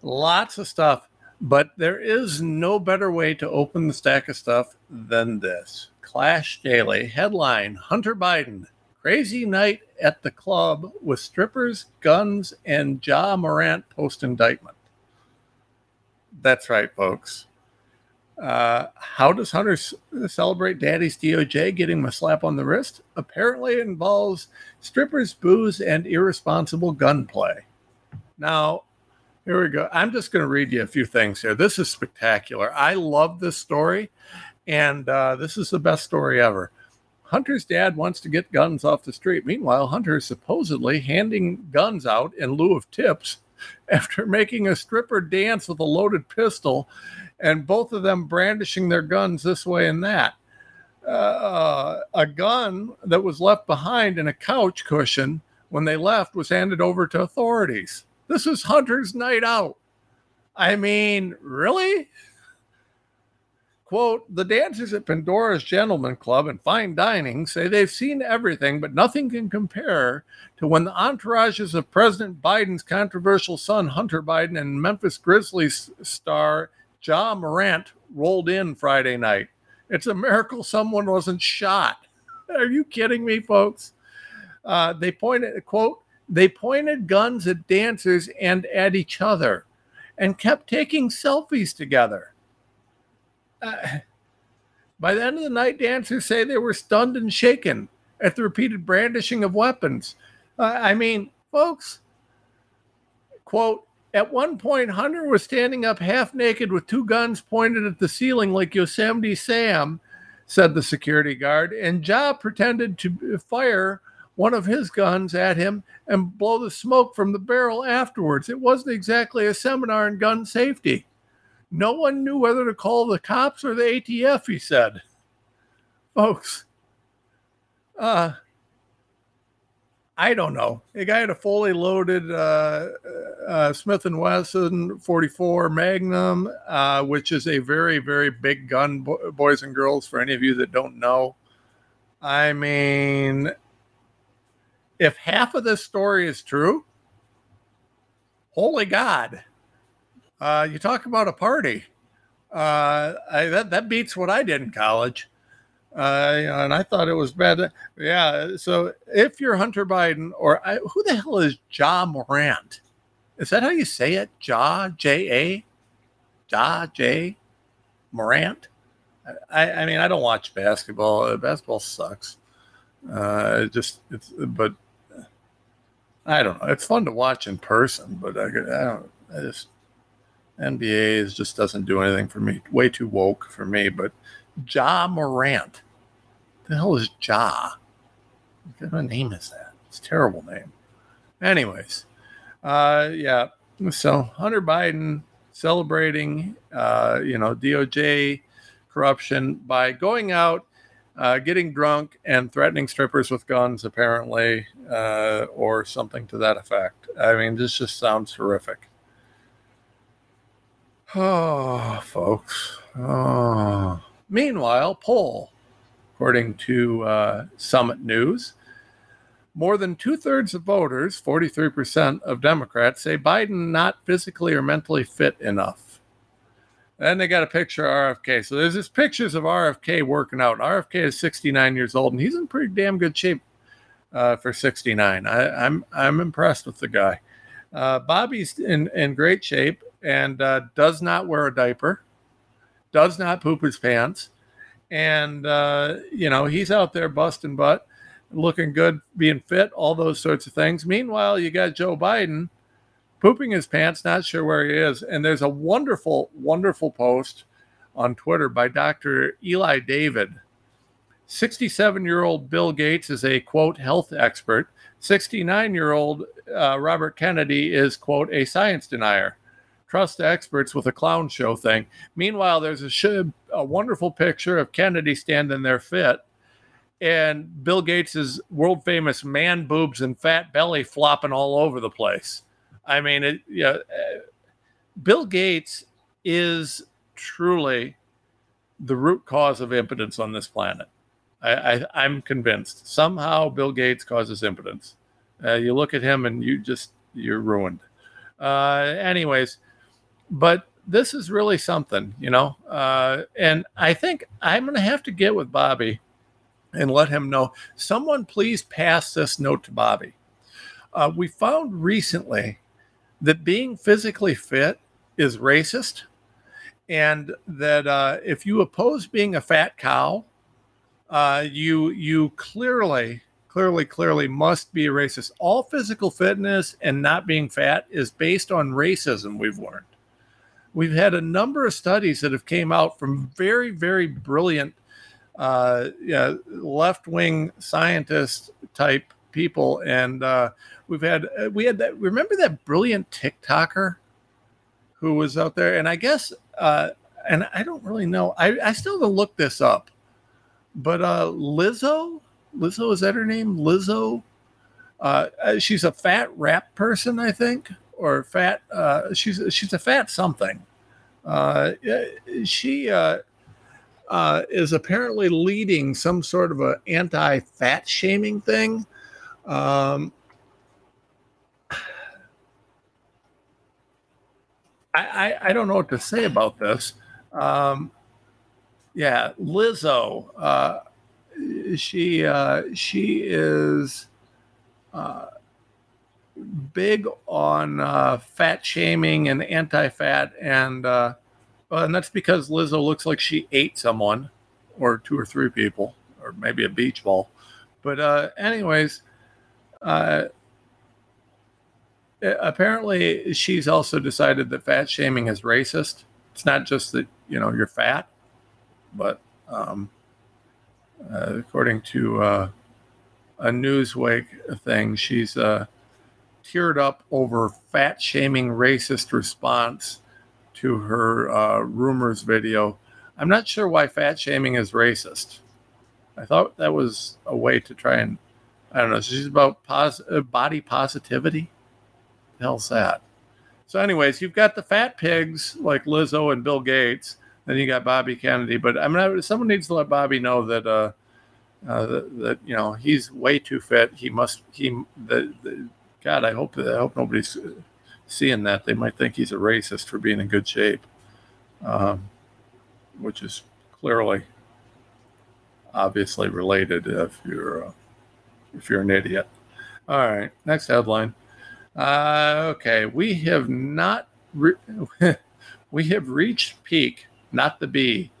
Lots of stuff, but there is no better way to open the stack of stuff than this. Clash Daily headline Hunter Biden Crazy night at the club with strippers, guns, and Ja Morant post indictment. That's right, folks. Uh, how does Hunter celebrate Daddy's DOJ getting a slap on the wrist? Apparently, it involves strippers, booze, and irresponsible gunplay. Now, Here we go. I'm just going to read you a few things here. This is spectacular. I love this story, and uh, this is the best story ever. Hunter's dad wants to get guns off the street. Meanwhile, Hunter is supposedly handing guns out in lieu of tips *laughs* after making a stripper dance with a loaded pistol and both of them brandishing their guns this way and that. Uh, a gun that was left behind in a couch cushion when they left was handed over to authorities. This was Hunter's night out. I mean, really? Quote, the dancers at Pandora's Gentleman Club and Fine Dining say they've seen everything, but nothing can compare to when the entourages of President Biden's controversial son, Hunter Biden, and Memphis Grizzlies star Ja Morant rolled in Friday night. It's a miracle someone wasn't shot. *laughs* Are you kidding me, folks? Uh, they pointed, quote, they pointed guns at dancers and at each other and kept taking selfies together. *sighs* By the end of the night, dancers say they were stunned and shaken at the repeated brandishing of weapons. Uh, I mean, folks, quote, at one point, Hunter was standing up half naked with two guns pointed at the ceiling like Yosemite Sam, said the security guard, and Ja pretended to fire one of his guns at him and blow the smoke from the barrel afterwards. It wasn't exactly a seminar in gun safety. No one knew whether to call the cops or the ATF, he said. Folks, uh, I don't know. The guy had a fully loaded uh, uh, Smith and Wesson 44 Magnum, uh, which is a very, very big gun, bo- boys and girls. For any of you that don't know, I mean, if half of this story is true, holy God, uh, you talk about a party. Uh, I, that that beats what I did in college. Uh, and I thought it was bad. Yeah. So if you're Hunter Biden, or I, who the hell is Ja Morant? Is that how you say it? Ja J A, Ja J Morant. I, I mean, I don't watch basketball. Basketball sucks. Uh, just it's, but I don't know. It's fun to watch in person, but I, I don't. I just NBA is just doesn't do anything for me. Way too woke for me. But Ja Morant, the hell is Ja? What kind of name is that? It's terrible name. Anyways, uh, yeah. So Hunter Biden celebrating, uh, you know, DOJ corruption by going out, uh, getting drunk, and threatening strippers with guns, apparently, uh, or something to that effect. I mean, this just sounds horrific. Oh, folks. Oh. Meanwhile, poll, according to uh, Summit News, more than two thirds of voters, 43% of Democrats, say Biden not physically or mentally fit enough. Then they got a picture of RFK. So there's this pictures of RFK working out. RFK is 69 years old, and he's in pretty damn good shape uh, for 69. I, I'm I'm impressed with the guy. Uh, Bobby's in, in great shape and uh, does not wear a diaper, does not poop his pants. And, uh, you know, he's out there busting butt, looking good, being fit, all those sorts of things. Meanwhile, you got Joe Biden pooping his pants, not sure where he is. And there's a wonderful, wonderful post on Twitter by Dr. Eli David. 67 year old Bill Gates is a quote health expert. 69 year old uh, Robert Kennedy is quote a science denier. Trust experts with a clown show thing. Meanwhile, there's a, sh- a wonderful picture of Kennedy standing there fit, and Bill Gates's world famous man boobs and fat belly flopping all over the place. I mean, it, uh, Bill Gates is truly the root cause of impotence on this planet. I, I, am convinced somehow Bill Gates causes impotence. Uh, you look at him and you just you're ruined. Uh, anyways, but this is really something, you know. Uh, and I think I'm going to have to get with Bobby and let him know. Someone please pass this note to Bobby. Uh, we found recently that being physically fit is racist, and that uh, if you oppose being a fat cow, uh, you you clearly clearly, clearly must be a racist. All physical fitness and not being fat is based on racism, we've learned. We've had a number of studies that have came out from very, very brilliant uh, left-wing scientist type people, and uh, we've had uh, we had that. Remember that brilliant TikToker who was out there, and I guess, uh, and I don't really know. I I still have to look this up, but uh, Lizzo, Lizzo is that her name? Lizzo. Uh, uh she's a fat rap person, I think, or fat. Uh, she's she's a fat something. Uh, she uh, uh, is apparently leading some sort of a anti-fat shaming thing. Um, I, I, I, don't know what to say about this. Um, yeah, Lizzo. Uh, she uh, she is uh, big on uh, fat shaming and anti-fat, and uh, and that's because Lizzo looks like she ate someone, or two or three people, or maybe a beach ball. But uh, anyways, uh, apparently she's also decided that fat shaming is racist. It's not just that you know you're fat, but um, uh, according to uh, a Newsweek thing, she's uh, teared up over fat shaming racist response to her uh, rumors video. I'm not sure why fat shaming is racist. I thought that was a way to try and, I don't know, she's about pos- uh, body positivity. The hell's that? So, anyways, you've got the fat pigs like Lizzo and Bill Gates. Then you got Bobby Kennedy. But I'm not, someone needs to let Bobby know that, uh, uh, that, that, you know he's way too fit. He must he the, the God. I hope I hope nobody's seeing that, they might think he's a racist for being in good shape, um, which is clearly, obviously related if you're uh, if you're an idiot. All right, next headline. Uh, okay, we have not re- *laughs* we have reached peak, not the Bee.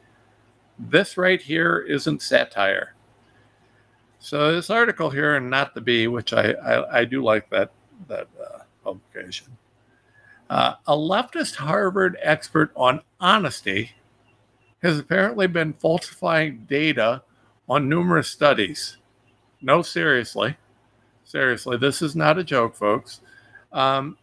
This right here isn't satire. So this article here, and not the Bee, which I I, I do like that that uh, publication. Uh, a leftist Harvard expert on honesty has apparently been falsifying data on numerous studies. No, seriously. Seriously, this is not a joke, folks. Um,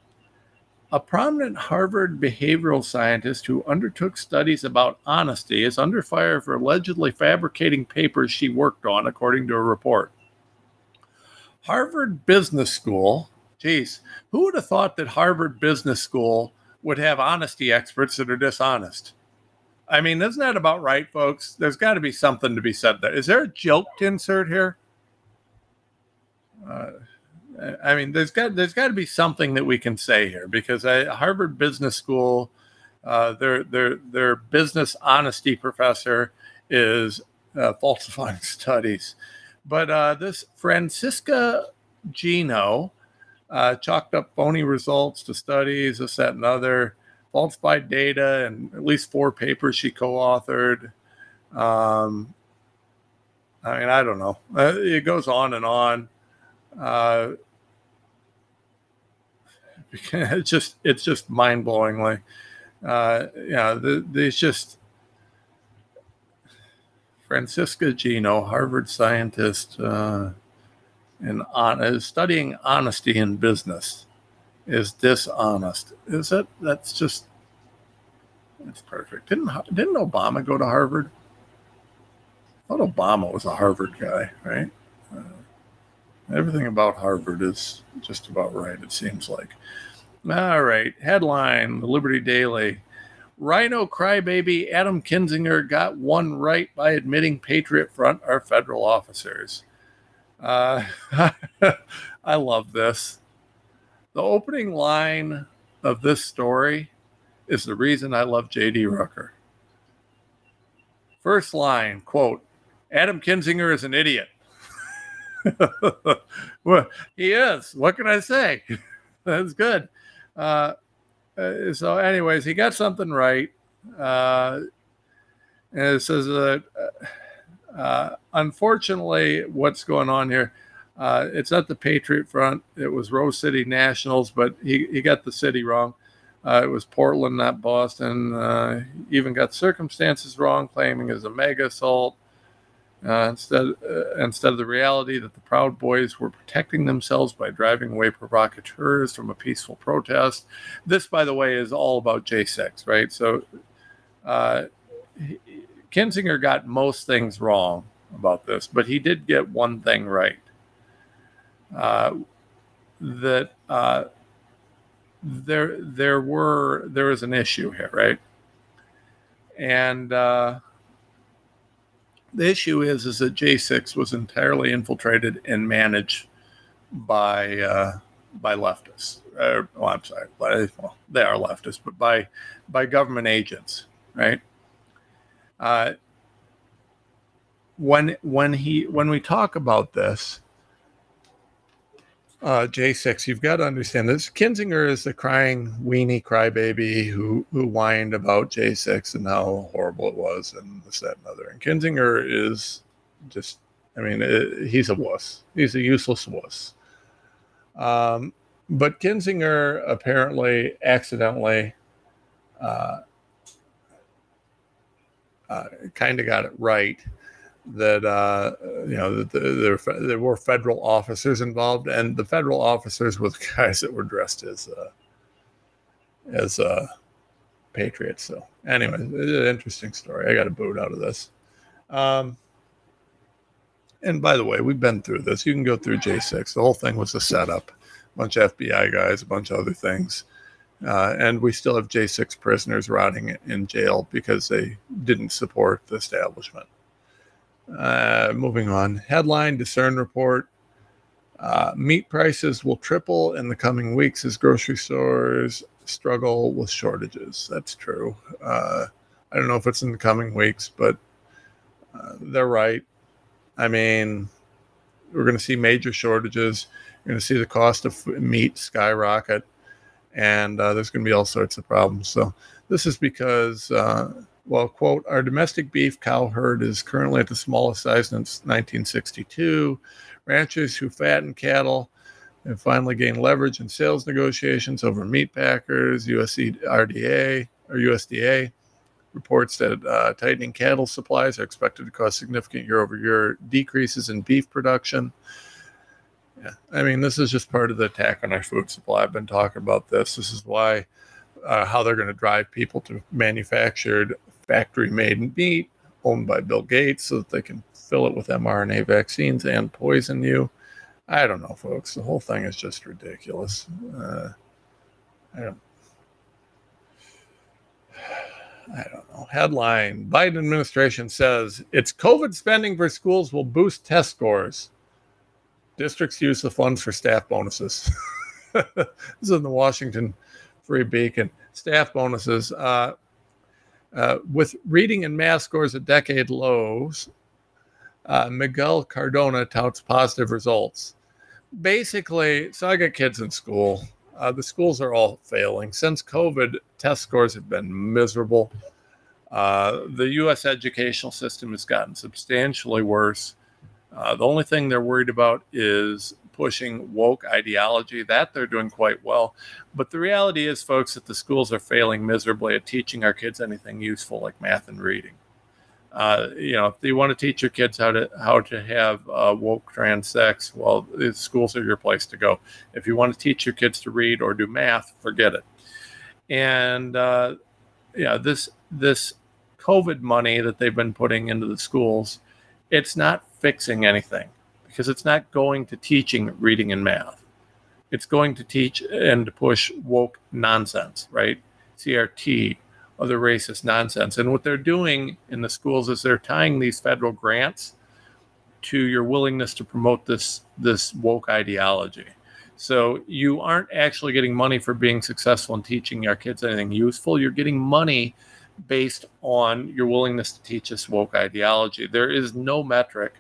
a prominent Harvard behavioral scientist who undertook studies about honesty is under fire for allegedly fabricating papers she worked on, according to a report. Harvard Business School Geez, who would have thought that Harvard Business School would have honesty experts that are dishonest? I mean, isn't that about right, folks? There's got to be something to be said there. Is there a joke to insert here? Uh, I mean, there's got there's got to be something that we can say here because I, Harvard Business School, uh, their their their business honesty professor is uh, falsifying *laughs* studies, but uh, this Francesca Gino uh, chalked up phony results to studies, this, that, and other, falsified data, and at least four papers she co authored. Um, I mean, I don't know. Uh, it goes on and on. Uh, *laughs* it's just it's just mind blowingly. Uh, yeah, the, there's just Francesca Gino, Harvard scientist. Uh, and on, studying honesty in business is dishonest. Is it? That's just that's perfect. Didn't didn't Obama go to Harvard? I thought Obama was a Harvard guy, right? Uh, everything about Harvard is just about right. It seems like. All right. Headline: The Liberty Daily. Rhino crybaby Adam Kinzinger got one right by admitting Patriot Front are federal officers. Uh, *laughs* I love this. The opening line of this story is the reason I love J.D. Rucker. First line, quote, Adam Kinzinger is an idiot. *laughs* well, he is. What can I say? *laughs* That's good. Uh, uh, so, anyways, he got something right. Uh, and it says that uh, uh, unfortunately, what's going on here? Uh, it's not the Patriot Front. It was Rose City Nationals, but he, he got the city wrong. Uh, it was Portland, not Boston. Uh, even got circumstances wrong, claiming it was a mega assault uh, instead instead of the reality that the Proud Boys were protecting themselves by driving away provocateurs from a peaceful protest. This, by the way, is all about J6, right? So Kinzinger got most things wrong about this, but he did get one thing right. Uh, that uh, there there were there was an issue here, right? And uh, the issue is is that J6 was entirely infiltrated and managed by uh, by leftists. Well, I'm sorry, by, well, they are leftists, but by by government agents, right? Uh, when when he when we talk about this, uh, J6, you've got to understand this. Kinzinger is the crying weenie crybaby who who whined about J6 and how horrible it was and this, that, and other. And Kinzinger is just, I mean, it, he's a wuss. He's a useless wuss. Um, but Kinzinger apparently accidentally uh, uh, kind of got it right that uh, you know that there, there were federal officers involved, and the federal officers were the *laughs* guys that were dressed as uh, as uh, patriots. So anyway, an interesting story. I got a boot out of this. Um, and by the way, we've been through this. You can go through J6. The whole thing was a setup. A bunch of FBI guys, a bunch of other things. Uh, and we still have J6 prisoners rotting in jail because they didn't support the establishment. Uh, moving on. Headline Discern report. Uh, meat prices will triple in the coming weeks as grocery stores struggle with shortages. That's true. Uh, I don't know if it's in the coming weeks, but uh, they're right. I mean, we're going to see major shortages. You're going to see the cost of meat skyrocket, and uh, there's going to be all sorts of problems. So, this is because uh, well, quote, our domestic beef cow herd is currently at the smallest size since 1962. Ranchers who fatten cattle and finally gain leverage in sales negotiations over meat packers. USDA or USDA reports that uh, tightening cattle supplies are expected to cause significant year-over-year decreases in beef production. Yeah, I mean, this is just part of the attack on our food supply. I've been talking about this. This is why uh, how they're going to drive people to manufactured factory made meat owned by Bill Gates so that they can fill it with mRNA vaccines and poison you. I don't know, folks. The whole thing is just ridiculous. Uh, I don't. I don't know. Headline Biden administration says its COVID spending for schools will boost test scores. Districts use the funds for staff bonuses. *laughs* this is in the Washington Free Beacon. Staff bonuses. Uh, uh, with reading and math scores at decade lows, uh, Miguel Cardona touts positive results. Basically, so I got kids in school. Uh, the schools are all failing. Since COVID, test scores have been miserable. Uh, the U.S. educational system has gotten substantially worse. Uh, the only thing they're worried about is pushing woke ideology. That they're doing quite well. But the reality is, folks, that the schools are failing miserably at teaching our kids anything useful like math and reading. Uh, you know, if you want to teach your kids how to how to have uh, woke trans sex, well, the schools are your place to go. If you want to teach your kids to read or do math, forget it. And uh, yeah, this this COVID money that they've been putting into the schools, it's not fixing anything because it's not going to teaching reading and math. It's going to teach and push woke nonsense, right? CRT, other racist nonsense. And what they're doing in the schools is they're tying these federal grants to your willingness to promote this this woke ideology. So you aren't actually getting money for being successful in teaching your kids anything useful. You're getting money based on your willingness to teach this woke ideology. There is no metric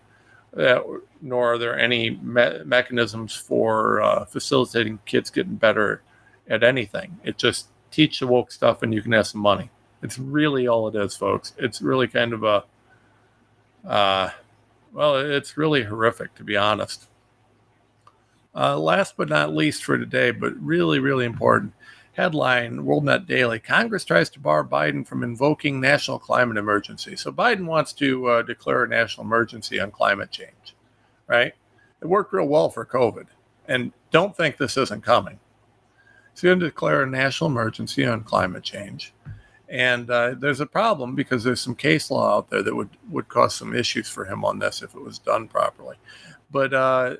uh, nor are there any me- mechanisms for uh, facilitating kids getting better at anything. It just teach the woke stuff and you can have some money. It's really all it is, folks. It's really kind of a, uh, well, it's really horrific to be honest. Uh, last but not least for today, but really, really important headline WorldNet Daily Congress tries to bar Biden from invoking national climate emergency. So Biden wants to uh, declare a national emergency on climate change, right? It worked real well for COVID. And don't think this isn't coming. Going to declare a national emergency on climate change. And uh, there's a problem because there's some case law out there that would, would cause some issues for him on this if it was done properly. But uh,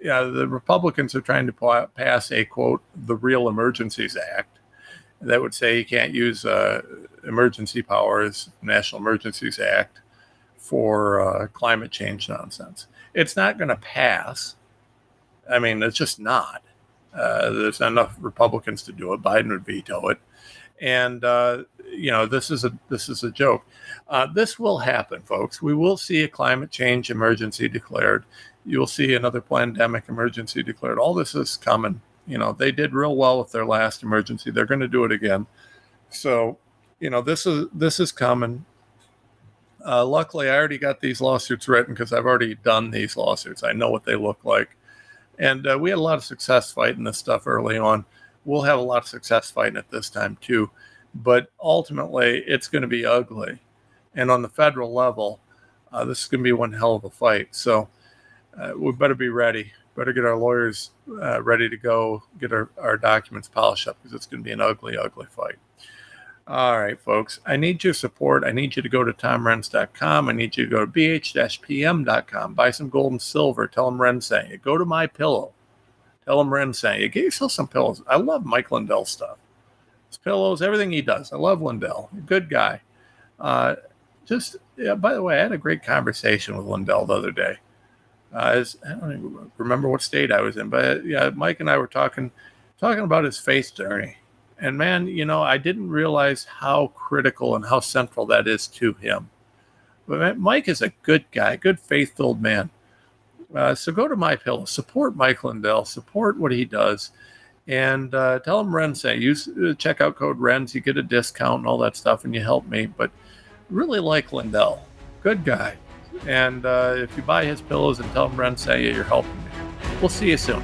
yeah, the Republicans are trying to pass a quote, the Real Emergencies Act that would say you can't use uh, emergency powers, National Emergencies Act, for uh, climate change nonsense. It's not going to pass. I mean, it's just not. Uh, there's not enough Republicans to do it. Biden would veto it, and uh, you know this is a this is a joke. Uh, this will happen, folks. We will see a climate change emergency declared you'll see another pandemic emergency declared. All this is coming. You know, they did real well with their last emergency. They're going to do it again. So, you know, this is this is coming. Uh, luckily, I already got these lawsuits written because I've already done these lawsuits. I know what they look like, and uh, we had a lot of success fighting this stuff early on. We'll have a lot of success fighting it this time too, but ultimately, it's going to be ugly. And on the federal level, uh, this is going to be one hell of a fight. So uh, we better be ready. Better get our lawyers uh, ready to go, get our, our documents polished up because it's going to be an ugly, ugly fight. All right, folks. I need your support. I need you to go to tomrenz.com. I need you to go to bh-pm.com. Buy some gold and silver. Tell them Ren saying it. Go to MyPillow. Tell them Ren saying it. Get yourself some pillows. I love Mike Lindell stuff. His pillows, everything he does. I love Lindell. Good guy. Uh, just yeah, by the way, I had a great conversation with Lindell the other day. Uh, I don't even remember what state I was in, but yeah, Mike and I were talking talking about his faith journey. And man, you know, I didn't realize how critical and how central that is to him. But Mike is a good guy, good faith-filled man. Uh, so go to MyPillow, support Mike Lindell, support what he does, and uh, tell him Ren say use uh, checkout code Renz, you get a discount and all that stuff, and you help me. But really like Lindell, good guy. And uh, if you buy his pillows and tell him Ren say you're helping me. We'll see you soon.